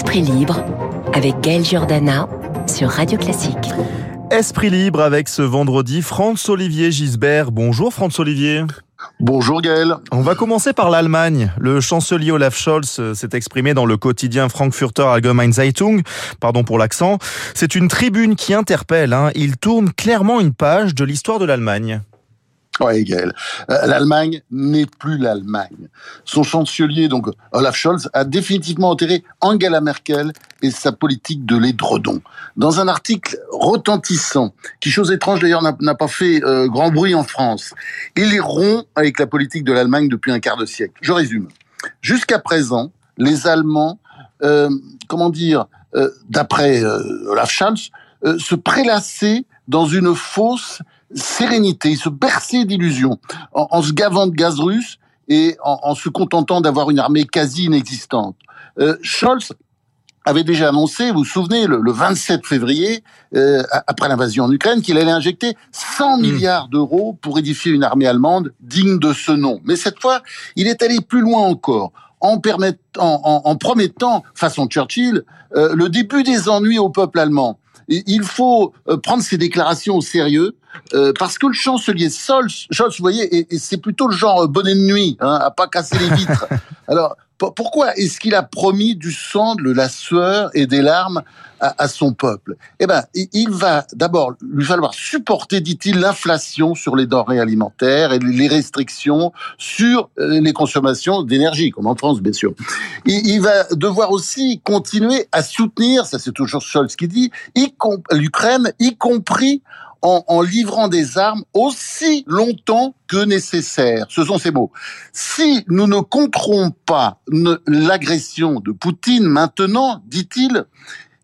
Esprit libre avec Gaël Giordana sur Radio Classique. Esprit libre avec ce vendredi Franz-Olivier Gisbert. Bonjour Franz-Olivier. Bonjour Gaël. On va commencer par l'Allemagne. Le chancelier Olaf Scholz euh, s'est exprimé dans le quotidien Frankfurter Allgemeine Zeitung. Pardon pour l'accent. C'est une tribune qui interpelle. Hein. Il tourne clairement une page de l'histoire de l'Allemagne. Euh, L'Allemagne n'est plus l'Allemagne. Son chancelier, donc Olaf Scholz, a définitivement enterré Angela Merkel et sa politique de l'édredon. Dans un article retentissant, qui, chose étrange d'ailleurs, n'a pas fait euh, grand bruit en France, il est rond avec la politique de l'Allemagne depuis un quart de siècle. Je résume. Jusqu'à présent, les Allemands, euh, comment dire, d'après Olaf Scholz, se prélassaient dans une fausse sérénité, se bercer d'illusions, en, se gavant de gaz russe et en, se contentant d'avoir une armée quasi inexistante. Euh, Scholz avait déjà annoncé, vous vous souvenez, le, 27 février, euh, après l'invasion en Ukraine, qu'il allait injecter 100 hmm. milliards d'euros pour édifier une armée allemande digne de ce nom. Mais cette fois, il est allé plus loin encore, en, permettant, en, promettant, façon Churchill, euh, le début des ennuis au peuple allemand il faut euh, prendre ces déclarations au sérieux euh, parce que le chancelier Scholz, Scholz vous voyez, et, c'est plutôt le genre euh, bonnet de nuit, hein, à pas casser les vitres. Alors pourquoi est-ce qu'il a promis du sang, de la sueur et des larmes à, son peuple? Eh ben, il va d'abord lui falloir supporter, dit-il, l'inflation sur les denrées alimentaires et les restrictions sur euh, les consommations d'énergie, comme en France, bien sûr. Il, va devoir aussi continuer à soutenir, ça c'est toujours Scholz qui dit, l'Ukraine, y compris en, livrant des armes aussi longtemps que nécessaire. Ce sont ces mots. Si nous ne contrôlons pas l'agression de Poutine maintenant, dit-il,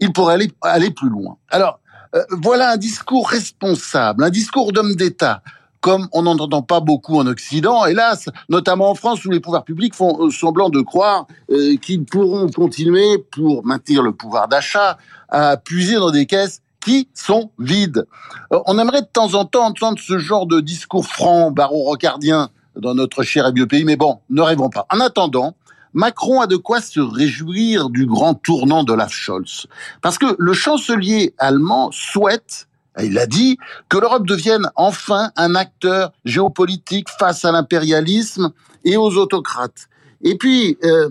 il pourrait aller, plus loin. Alors, euh, voilà un discours responsable, un discours d'homme d'État comme on n'en entend pas beaucoup en Occident, hélas, notamment en France où les pouvoirs publics font euh, semblant de croire euh, qu'ils pourront continuer, pour maintenir le pouvoir d'achat, à puiser dans des caisses qui sont vides. Euh, on aimerait de temps en temps entendre ce genre de discours franc, baron-rocardien dans notre cher et vieux pays, mais bon, ne rêvons pas. En attendant, Macron a de quoi se réjouir du grand tournant de la Scholz. Parce que le chancelier allemand souhaite, il a dit, que l'Europe devienne enfin un acteur géopolitique face à l'impérialisme et aux autocrates. Et puis, euh,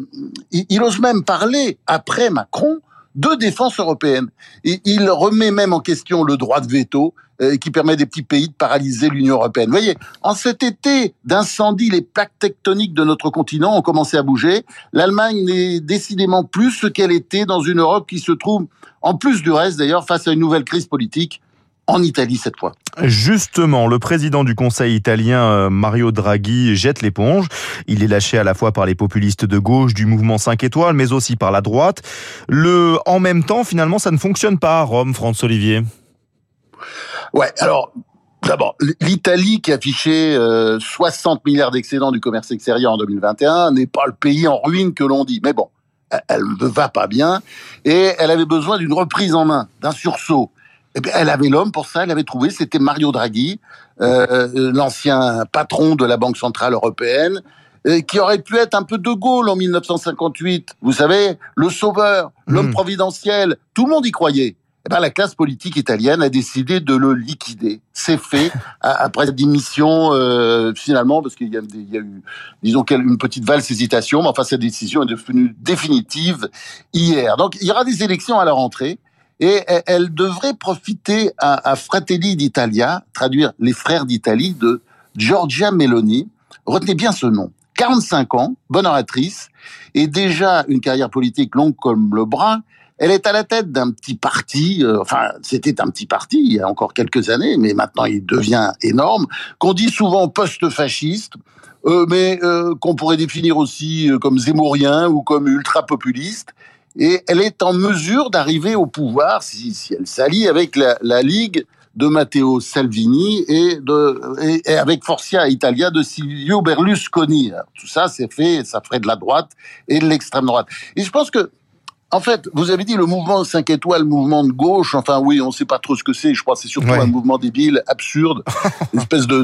il ose même parler, après Macron, de défense européenne. Et il remet même en question le droit de veto euh, qui permet des petits pays de paralyser l'Union européenne. Vous voyez, en cet été d'incendie, les plaques tectoniques de notre continent ont commencé à bouger. L'Allemagne n'est décidément plus ce qu'elle était dans une Europe qui se trouve, en plus du reste d'ailleurs, face à une nouvelle crise politique en Italie cette fois. Justement, le président du Conseil italien, euh, Mario Draghi, jette l'éponge. Il est lâché à la fois par les populistes de gauche du mouvement 5 étoiles, mais aussi par la droite. Le en même temps, finalement, ça ne fonctionne pas à Rome, François Olivier. Ouais, alors D'abord, l'Italie qui affichait 60 euh, milliards d'excédents du commerce extérieur en 2021 n'est pas le pays en ruine que l'on dit. Mais bon, elle ne va pas bien et elle avait besoin d'une reprise en main, d'un sursaut. Eh elle avait l'homme pour ça, elle avait trouvé, c'était Mario Draghi, euh, l'ancien patron de la Banque Centrale Européenne, euh, qui aurait pu être un peu De Gaulle en 1958. Vous savez, le sauveur, l'homme hmm. providentiel, tout le monde y croyait. Eh la classe politique italienne a décidé de le liquider. C'est fait après cette démission euh, finalement parce qu'il y, y, a eu, disons, une petite valse hésitation, mais enfin cette décision est devenue définitive hier. Donc il y aura des élections à la rentrée. Et elle devrait profiter à, Fratelli d'Italia, traduire les frères d'Italie, de Giorgia Meloni. Retenez bien ce nom. 45 ans, bonne oratrice, et déjà une carrière politique longue comme le bras. Elle est à la tête d'un petit parti, euh, enfin c'était un petit parti il y a encore quelques années, mais maintenant il devient énorme, qu'on dit souvent post-fasciste, euh, mais euh, qu'on pourrait définir aussi comme zémourien ou comme ultra-populiste et elle est en mesure d'arriver au pouvoir si, elle s'allie avec la, la, Ligue de Matteo Salvini et, de, et, avec Forcia Italia de Silvio Berlusconi. tout ça, c'est fait, ça ferait de la droite et de l'extrême droite. Et je pense que en fait, vous avez dit le mouvement 5 étoiles, mouvement de gauche. Enfin, oui, on ne sait pas trop ce que c'est. Je crois que c'est surtout un mouvement débile, absurde, une espèce de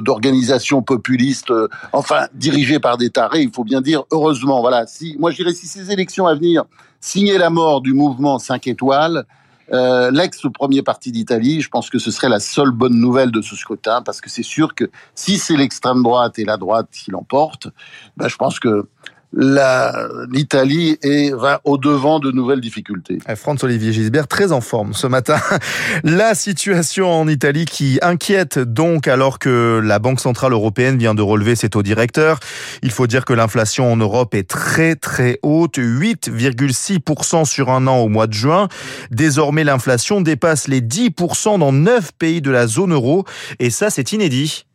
d'organisation populiste, euh, enfin dirigée par des tarés. Il faut bien dire, heureusement, voilà. Si moi, je dirais, si ces élections à venir signaient la mort du mouvement 5 étoiles, euh, l'ex premier parti d'Italie, je pense que ce serait la seule bonne nouvelle de ce scrutin, parce que c'est sûr que si c'est l'extrême droite et la droite qui l'emportent, ben, je pense que l'Italie va au devant de nouvelles difficultés. Eh, Franz-Olivier Gisbert, très en forme ce matin. La situation en Italie qui inquiète donc alors que la Banque Centrale Européenne vient de relever ses taux directeurs. Il faut dire que l'inflation en Europe est très très haute, 8,6% sur un an au mois de juin. Désormais, l'inflation dépasse les 10% dans 9 pays de la zone euro et ça c'est inédit.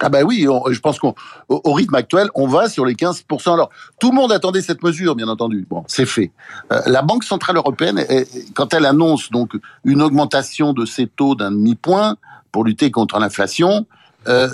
Ah ben oui, je pense qu'au rythme actuel, on va sur les 15%. Alors, tout le monde attendait cette mesure, bien entendu. Bon, c'est fait. Euh, la Banque Centrale Européenne, quand elle annonce donc une augmentation de ses taux d'un demi-point pour lutter contre l'inflation, euh,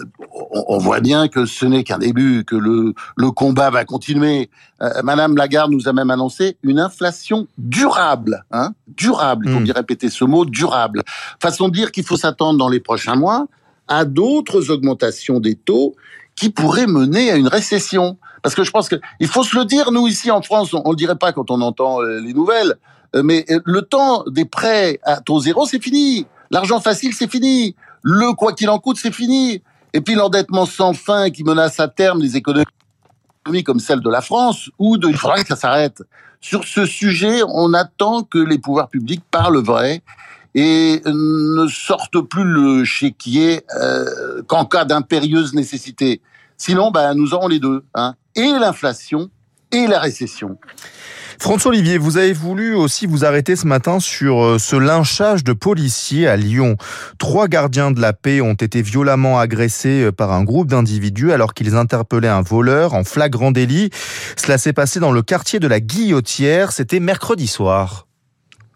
on, voit bien que ce n'est qu'un début, que le, le combat va continuer. Euh, Madame Lagarde nous a même annoncé une inflation durable, hein, durable. Il faut hmm. bien répéter ce mot, durable. Façon de dire qu'il faut s'attendre dans les prochains mois à d'autres augmentations des taux qui pourraient mener à une récession. Parce que je pense qu'il faut se le dire, nous ici en France, on ne le dirait pas quand on entend euh, les nouvelles, euh, mais euh, le temps des prêts à taux zéro, c'est fini. L'argent facile, c'est fini. Le quoi qu'il en coûte, c'est fini. Et puis l'endettement sans fin qui menace à terme les économies comme celle de la France, ou de, il faudrait que ça s'arrête. Sur ce sujet, on attend que les pouvoirs publics parlent vrai et ne sortent plus le chéquier euh, qu'en cas d'impérieuse nécessité. Sinon, ben, nous aurons les deux, hein, et l'inflation et la récession. François Olivier, vous avez voulu aussi vous arrêter ce matin sur euh, ce lynchage de policiers à Lyon. Trois gardiens de la paix ont été violemment agressés euh, par un groupe d'individus alors qu'ils interpellaient un voleur en flagrant délit. Cela s'est passé dans le quartier de la Guillotière. C'était mercredi soir.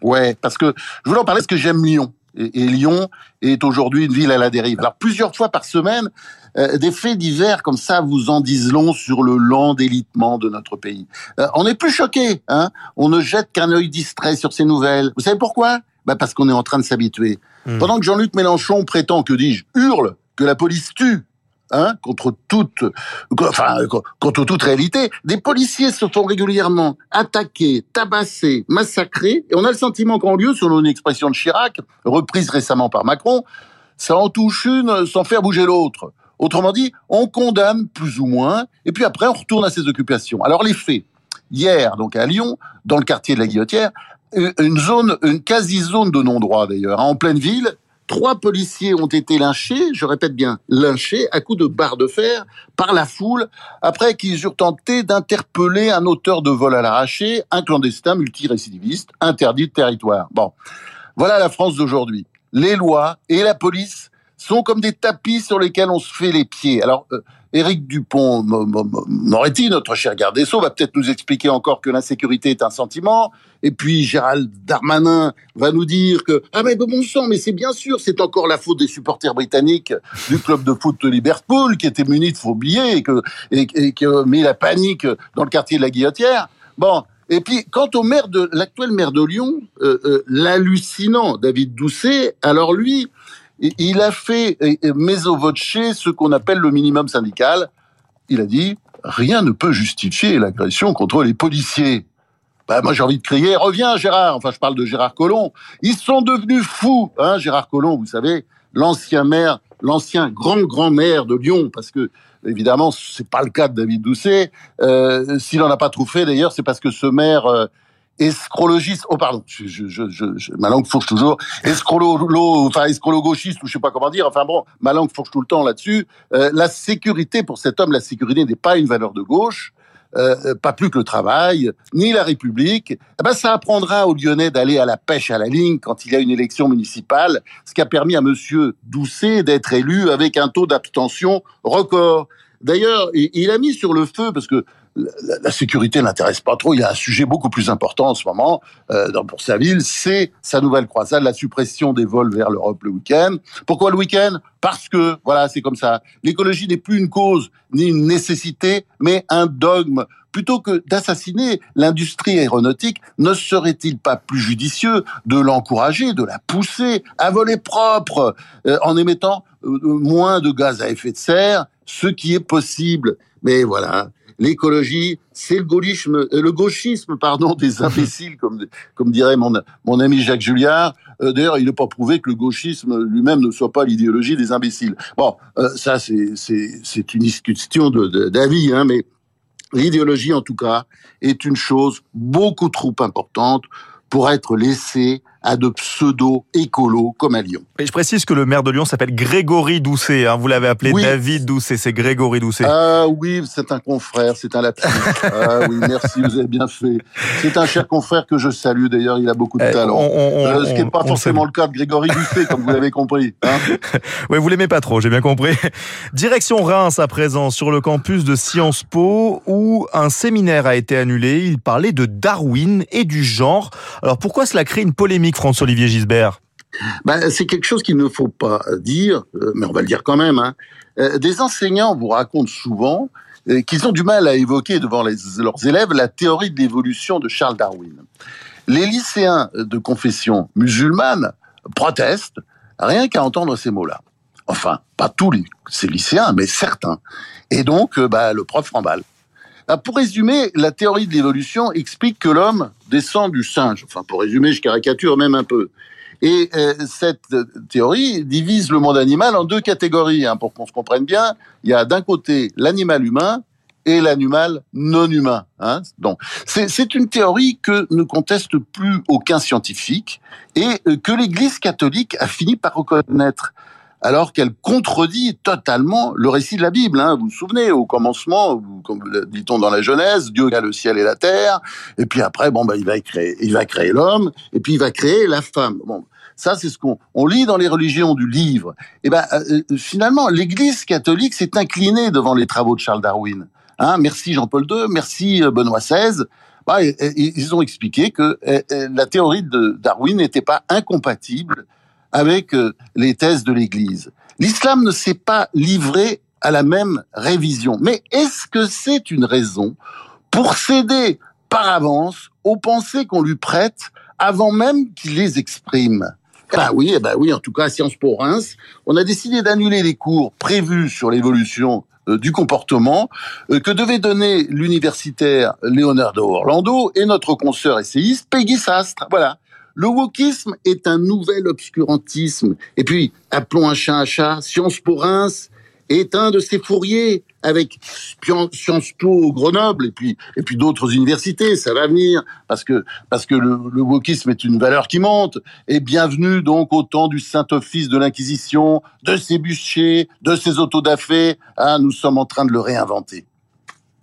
Ouais, parce que je voulais en parler parce que j'aime Lyon. Et, Lyon est aujourd'hui une ville à la dérive. Alors plusieurs fois par semaine, euh, des faits divers comme ça vous en disent long sur le lent délitement de notre pays. Euh, on n'est plus choqué, hein On ne jette qu'un œil distrait sur ces nouvelles. Vous savez pourquoi? Bah Parce qu'on est en train de s'habituer. Hmm. Pendant que Jean-Luc Mélenchon prétend, que dis-je, hurle que la police tue Hein, contre toute, enfin, contre toute réalité. Des policiers se font régulièrement attaquer, tabasser, massacrer, et on a le sentiment qu'en lieu, selon une expression de Chirac, reprise récemment par Macron, ça en touche une sans faire bouger l'autre. Autrement dit, on condamne plus ou moins, et puis après on retourne à ses occupations. Alors les faits. Hier, donc à Lyon, dans le quartier de la Guillotière, une zone, une quasi-zone de non-droit d'ailleurs, hein, en pleine ville, Trois policiers ont été lynchés, je répète bien, lynchés à coups de barre de fer par la foule après qu'ils eurent tenté d'interpeller un auteur de vol à l'arraché, un clandestin multirécidiviste interdit de territoire. Bon, voilà la France d'aujourd'hui. Les lois et la police sont comme des tapis sur lesquels on se fait les pieds. Alors, euh, Éric Dupont-Moretti, notre cher garde des Sceaux, va peut-être nous expliquer encore que l'insécurité est un sentiment. Et puis Gérald Darmanin va nous dire que ah mais bon sang, mais c'est bien sûr, c'est encore la faute des supporters britanniques du club de foot de Liverpool qui étaient munis de faux billets et que et, qui ont mis la panique dans le quartier de la Guillotière. Bon. Et puis, quant au maire de l'actuel maire de Lyon, euh, euh, l'hallucinant David Doucet, alors lui, il a fait meso voce ce qu'on appelle le minimum syndical. Il a dit rien ne peut justifier l'agression contre les policiers. Bah, moi j'ai envie de crier reviens Gérard. Enfin je parle de Gérard Collomb. Ils sont devenus fous, hein Gérard Collomb, vous savez, l'ancien maire, l'ancien grand grand maire de Lyon, parce que évidemment c'est pas le cas de David Doucet. Euh, S'il en a pas trouvé d'ailleurs, c'est parce que ce maire euh, escrologiste, oh pardon, je, je, je, ma langue fourche toujours, escrolo, enfin escrolo-gauchiste, ou je sais pas comment dire, enfin bon, ma langue fourche tout le temps là-dessus. Euh, la sécurité, pour cet homme, la sécurité n'est pas une valeur de gauche, euh, pas plus que le travail, ni la République. Eh ben, ça apprendra aux Lyonnais d'aller à la pêche à la ligne quand il y a une élection municipale, ce qui a permis à Monsieur Doucet d'être élu avec un taux d'abstention record. D'ailleurs, il a mis sur le feu, parce que la, sécurité n'intéresse pas trop. Il y a un sujet beaucoup plus important en ce moment euh, pour sa ville, c'est sa nouvelle croisade, la suppression des vols vers l'Europe le week-end. Pourquoi le week-end? Parce que, voilà, c'est comme ça. L'écologie n'est plus une cause ni une nécessité, mais un dogme. Plutôt que d'assassiner l'industrie aéronautique, ne serait-il pas plus judicieux de l'encourager, de la pousser à voler propre, euh, en émettant euh, moins de gaz à effet de serre, ce qui est possible? Mais voilà, l'écologie, c'est le gaullisme, euh, le gauchisme, pardon, des imbéciles, comme, comme dirait mon, mon ami Jacques Julliard. Euh, d'ailleurs, il n'est pas prouvé que le gauchisme lui-même ne soit pas l'idéologie des imbéciles. Bon, euh, ça, c'est, une de, d'avis, hein, mais l'idéologie, en tout cas, est une chose beaucoup trop importante pour être laissée à de pseudo-écolos comme à Lyon. Et je précise que le maire de Lyon s'appelle Grégory Doucet. Hein. Vous l'avez appelé David Doucet, c'est Grégory Doucet. Ah oui, c'est un confrère, c'est un lapsus. ah oui, merci, vous avez bien fait. C'est un cher confrère que je salue. D'ailleurs, il a beaucoup de eh, talent. Euh, ce qui n'est pas forcément le cas de Grégory Doucet, comme vous l'avez compris. Hein oui, vous l'aimez pas trop, j'ai bien compris. Direction Reims à présent, sur le campus de Sciences Po, où un séminaire a été annulé. Il parlait de Darwin et du genre. Alors pourquoi cela crée une polémique François-Olivier Gisbert ben, C'est quelque chose qu'il ne faut pas dire, euh, mais on va le dire quand même. Hein. Euh, des enseignants vous racontent souvent euh, qu'ils ont du mal à évoquer devant leurs élèves la théorie de l'évolution de Charles Darwin. Les lycéens de confession musulmane protestent rien qu'à entendre ces mots-là. Enfin, pas tous ces lycéens, mais certains. Et donc, bah, le prof remballe. Ah, pour résumer, la théorie de l'évolution explique que l'homme descend du singe. Enfin, pour résumer, je caricature même un peu. Et euh, cette théorie divise le monde animal en deux catégories, hein, pour qu'on se comprenne bien. Il y a d'un côté l'animal humain et l'animal non humain. Hein. Donc, c'est une théorie que ne conteste plus aucun scientifique et euh, que l'Église catholique a fini par reconnaître alors qu'elle contredit totalement le récit de la Bible. Hein. Vous vous souvenez, au commencement, comme dit-on dans la Genèse, Dieu a le ciel et la terre, et puis après, bon, bah, il va créer, il va créer l'homme, et puis il va créer la femme. Bon, ça, c'est ce qu'on on lit dans les religions du livre. Et ben, euh, euh, finalement, l'Église catholique s'est inclinée devant les travaux de Charles Darwin. Hein, merci Jean-Paul II, merci euh, Benoît XVI. Bah, ils ont expliqué que la théorie de Darwin n'était pas incompatible avec euh, les thèses de l'Église. L'islam ne s'est pas livré à la même révision. Mais est-ce que c'est une raison pour céder par avance aux pensées qu'on lui prête avant même qu'il les exprime? Ben oui, ben oui, en tout cas à Sciences Po Reims, on a décidé d'annuler les cours prévus sur l'évolution euh, du comportement euh, que devait donner l'universitaire Leonardo Orlando et notre consoeur essayiste Peggy Sastre. Voilà. Le wokisme est un nouvel obscurantisme. Et puis, appelons un chat un chat, Sciences Po Reims est un de ces fourriers avec Sciences Po Grenoble et puis et puis d'autres universités, ça va venir parce que parce que le, le wokisme est une valeur qui monte. Et bienvenue donc au temps du Saint Office de l'Inquisition, de ses bûchers, de ses autodafés. Ah, nous sommes en train de le réinventer.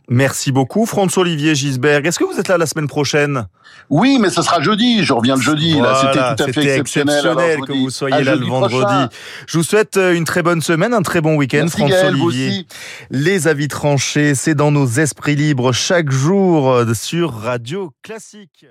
Merci beaucoup, François-Olivier Gisberg. Est-ce que vous êtes là la semaine prochaine? Oui, mais ce sera jeudi. Je reviens le jeudi. c'était tout à fait exceptionnel, que vous soyez là le vendredi. Je vous souhaite euh, une très bonne semaine, un très bon week-end, François-Olivier. Les avis tranchés, c'est dans nos esprits libres chaque jour euh, sur Radio Classique.